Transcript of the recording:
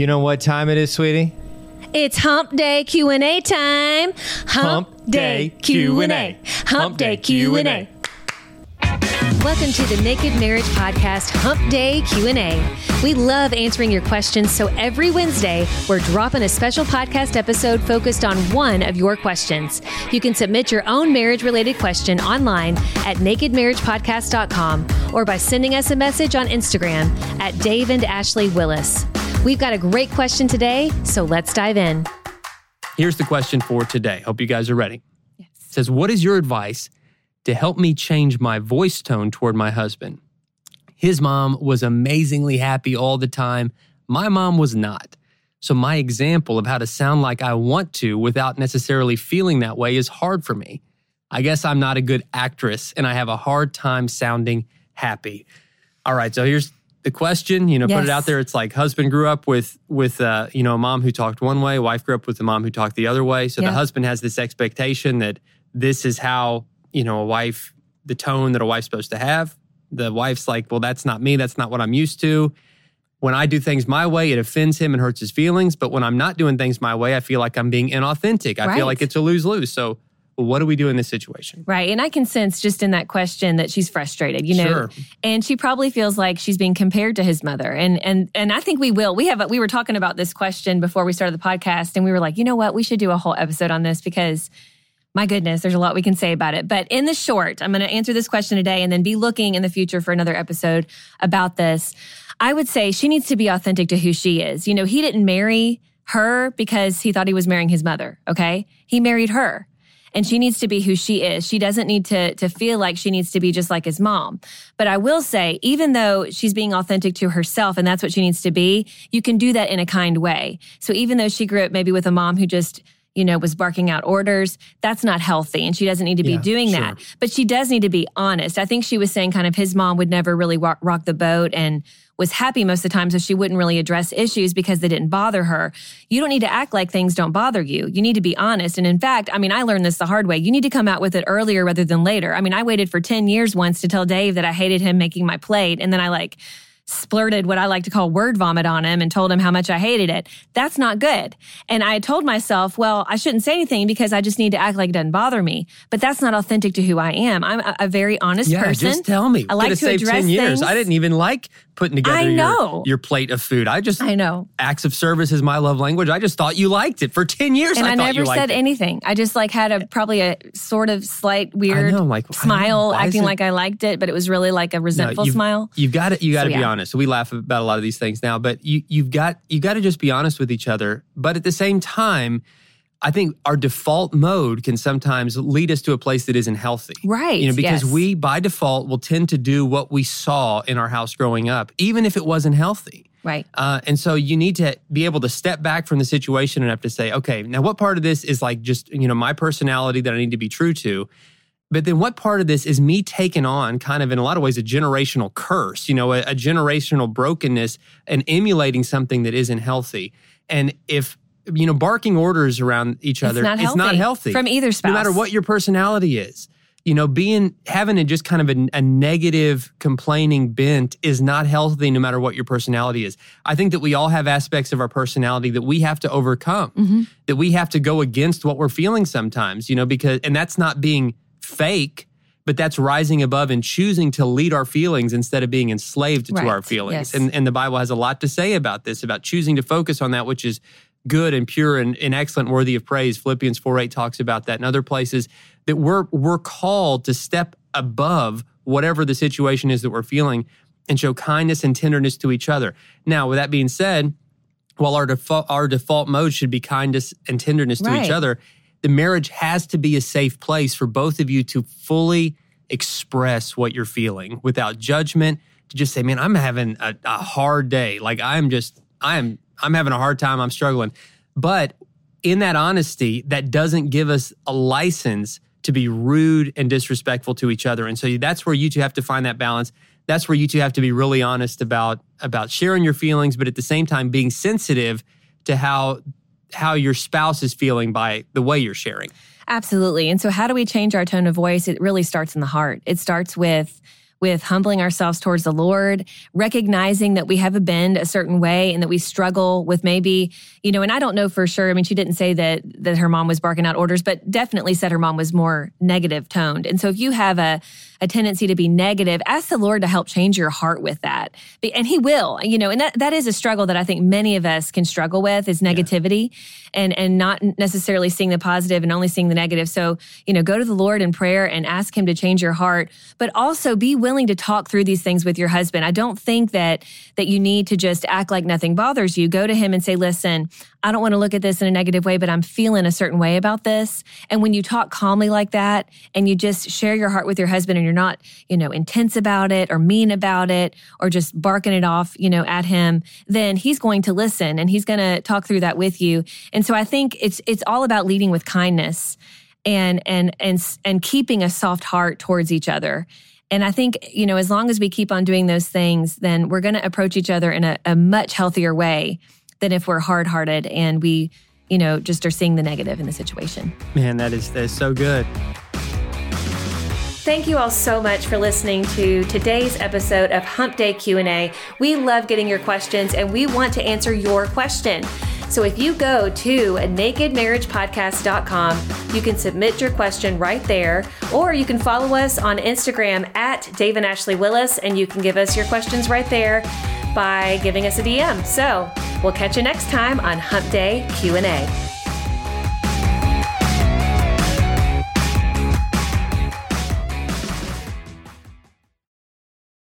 You know what time it is, sweetie? It's Hump Day Q&A time. Hump, Day Q&A. Hump Day Q&A. Welcome to the Naked Marriage Podcast Hump Day Q&A. We love answering your questions, so every Wednesday we're dropping a special podcast episode focused on one of your questions. You can submit your own marriage-related question online at nakedmarriagepodcast.com or by sending us a message on Instagram at Dave and Ashley Willis. We've got a great question today, so let's dive in. Here's the question for today. Hope you guys are ready. Yes. It says, What is your advice to help me change my voice tone toward my husband? His mom was amazingly happy all the time. My mom was not. So, my example of how to sound like I want to without necessarily feeling that way is hard for me. I guess I'm not a good actress and I have a hard time sounding happy. All right, so here's the question, you know, yes. put it out there. It's like husband grew up with with uh, you know a mom who talked one way, wife grew up with a mom who talked the other way. So yeah. the husband has this expectation that this is how you know a wife, the tone that a wife's supposed to have. The wife's like, well, that's not me. That's not what I'm used to. When I do things my way, it offends him and hurts his feelings. But when I'm not doing things my way, I feel like I'm being inauthentic. I right. feel like it's a lose lose. So what do we do in this situation? Right. And I can sense just in that question that she's frustrated, you know. Sure. And she probably feels like she's being compared to his mother. And and and I think we will. We have a, we were talking about this question before we started the podcast and we were like, "You know what? We should do a whole episode on this because my goodness, there's a lot we can say about it. But in the short, I'm going to answer this question today and then be looking in the future for another episode about this. I would say she needs to be authentic to who she is. You know, he didn't marry her because he thought he was marrying his mother, okay? He married her and she needs to be who she is. She doesn't need to to feel like she needs to be just like his mom. But I will say, even though she's being authentic to herself and that's what she needs to be, you can do that in a kind way. So even though she grew up maybe with a mom who just you know, was barking out orders. That's not healthy. And she doesn't need to be yeah, doing sure. that. But she does need to be honest. I think she was saying kind of his mom would never really rock, rock the boat and was happy most of the time. So she wouldn't really address issues because they didn't bother her. You don't need to act like things don't bother you. You need to be honest. And in fact, I mean, I learned this the hard way. You need to come out with it earlier rather than later. I mean, I waited for 10 years once to tell Dave that I hated him making my plate. And then I like, splurted what I like to call word vomit on him and told him how much I hated it. That's not good. And I told myself, well, I shouldn't say anything because I just need to act like it doesn't bother me. But that's not authentic to who I am. I'm a, a very honest yeah, person. Just tell me. I like to address 10 years. Things. I didn't even like putting together I know. Your, your plate of food. I just I know acts of service is my love language. I just thought you liked it for ten years. And I, I never said it. anything. I just like had a probably a sort of slight weird know, like, smile, acting like I liked it, but it was really like a resentful no, you've, smile. You've got to you got to so, be yeah. Honest. We laugh about a lot of these things now, but you you've got you got to just be honest with each other. But at the same time I think our default mode can sometimes lead us to a place that isn't healthy. Right. You know, because yes. we by default will tend to do what we saw in our house growing up, even if it wasn't healthy. Right. Uh, and so you need to be able to step back from the situation and have to say, okay, now what part of this is like just, you know, my personality that I need to be true to? But then what part of this is me taking on kind of in a lot of ways a generational curse, you know, a, a generational brokenness and emulating something that isn't healthy? And if you know, barking orders around each other, it's not, it's not healthy from either spouse. No matter what your personality is. You know, being having a just kind of a, a, negative complaining bent is not healthy no matter what your personality is. I think that we all have aspects of our personality that we have to overcome, mm-hmm. that we have to go against what we're feeling sometimes, you know, because, and that's not being fake, but that's rising above and choosing to lead our feelings instead of being enslaved right. to our feelings. Yes. And, and the Bible has a lot to say about this, about choosing to focus on that which is good and pure and, and excellent, worthy of praise. Philippians 4 8 talks about that and other places that we're we're called to step above whatever the situation is that we're feeling and show kindness and tenderness to each other. Now, with that being said, while our default our default mode should be kindness and tenderness to right. each other, the marriage has to be a safe place for both of you to fully express what you're feeling without judgment. To just say, man, I'm having a, a hard day. Like I'm just, I'm I'm having a hard time. I'm struggling. But in that honesty, that doesn't give us a license to be rude and disrespectful to each other. And so that's where you two have to find that balance. That's where you two have to be really honest about about sharing your feelings, but at the same time being sensitive to how how your spouse is feeling by the way you're sharing. Absolutely. And so how do we change our tone of voice? It really starts in the heart. It starts with with humbling ourselves towards the Lord, recognizing that we have a bend a certain way and that we struggle with maybe, you know, and I don't know for sure. I mean, she didn't say that that her mom was barking out orders, but definitely said her mom was more negative toned. And so if you have a a tendency to be negative, ask the Lord to help change your heart with that. And He will, you know, and that, that is a struggle that I think many of us can struggle with is negativity yeah. and, and not necessarily seeing the positive and only seeing the negative. So, you know, go to the Lord in prayer and ask Him to change your heart, but also be willing to talk through these things with your husband. I don't think that, that you need to just act like nothing bothers you. Go to Him and say, listen, I don't want to look at this in a negative way, but I'm feeling a certain way about this. And when you talk calmly like that and you just share your heart with your husband and you're not, you know, intense about it or mean about it or just barking it off, you know, at him, then he's going to listen and he's going to talk through that with you. And so I think it's it's all about leading with kindness and and and and keeping a soft heart towards each other. And I think, you know, as long as we keep on doing those things, then we're going to approach each other in a, a much healthier way than if we're hard hearted and we, you know, just are seeing the negative in the situation. Man, that is, that is so good. Thank you all so much for listening to today's episode of Hump Day Q&A. We love getting your questions and we want to answer your question. So if you go to nakedmarriagepodcast.com, you can submit your question right there, or you can follow us on Instagram at Dave and Ashley Willis, and you can give us your questions right there by giving us a DM. So we'll catch you next time on Hump Day Q&A.